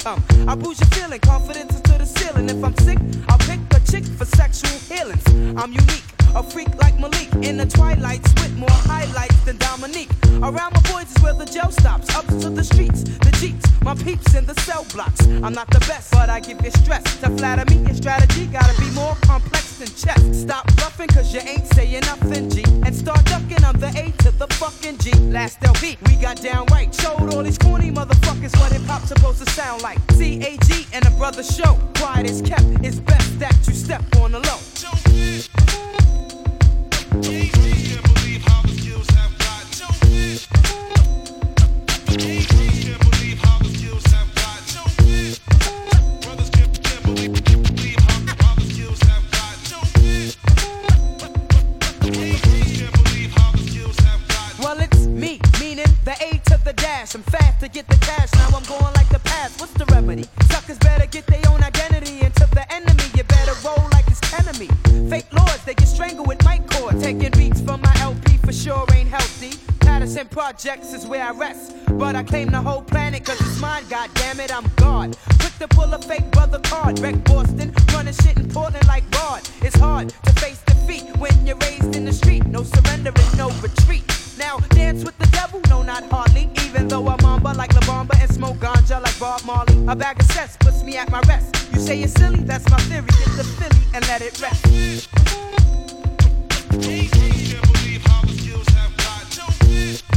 come. I boost your feeling, confidence is to the ceiling. If I'm sick, I'll pick a chick for sexual healings. I'm unique, a freak like Malik in the twilights with more highlights than Dominique. Around my boys is where the jail stops. Up to the streets, the jeeps, my peeps in the cell blocks. I'm not the best, but I give you stress. To flatter me, your strategy gotta be more complex than chess. Stop bluffing, cause you ain't saying nothing, G. And start ducking, I'm the A to the fucking G. Last LP, we got down right. Showed all these corny motherfuckers what hip hop's supposed to sound like like CAG and a brother show. Pride is kept, it's best that you step on the low. Jump in. cash. I'm fast to get the cash. Now I'm going like the past. What's the remedy? Suckers better get their own identity. And to the enemy, you better roll like it's enemy. Fake lords, they get strangled with mic cord. Taking beats from my LP for sure ain't healthy. Patterson Projects is where I rest. But I claim the whole planet cause it's mine, god damn it, I'm God. Quick to pull a fake brother card. Wreck Boston, running shit in Portland like Rod. It's hard to face defeat when you're raised in the street. No surrender and no retreat. Now dance with the devil, no, not hardly. Even though I mamba like La Bamba and smoke ganja like Bob Marley, a bag of sets puts me at my rest. You say it's silly, that's my theory. Get the Philly and let it rest. Can't believe how the skills have got.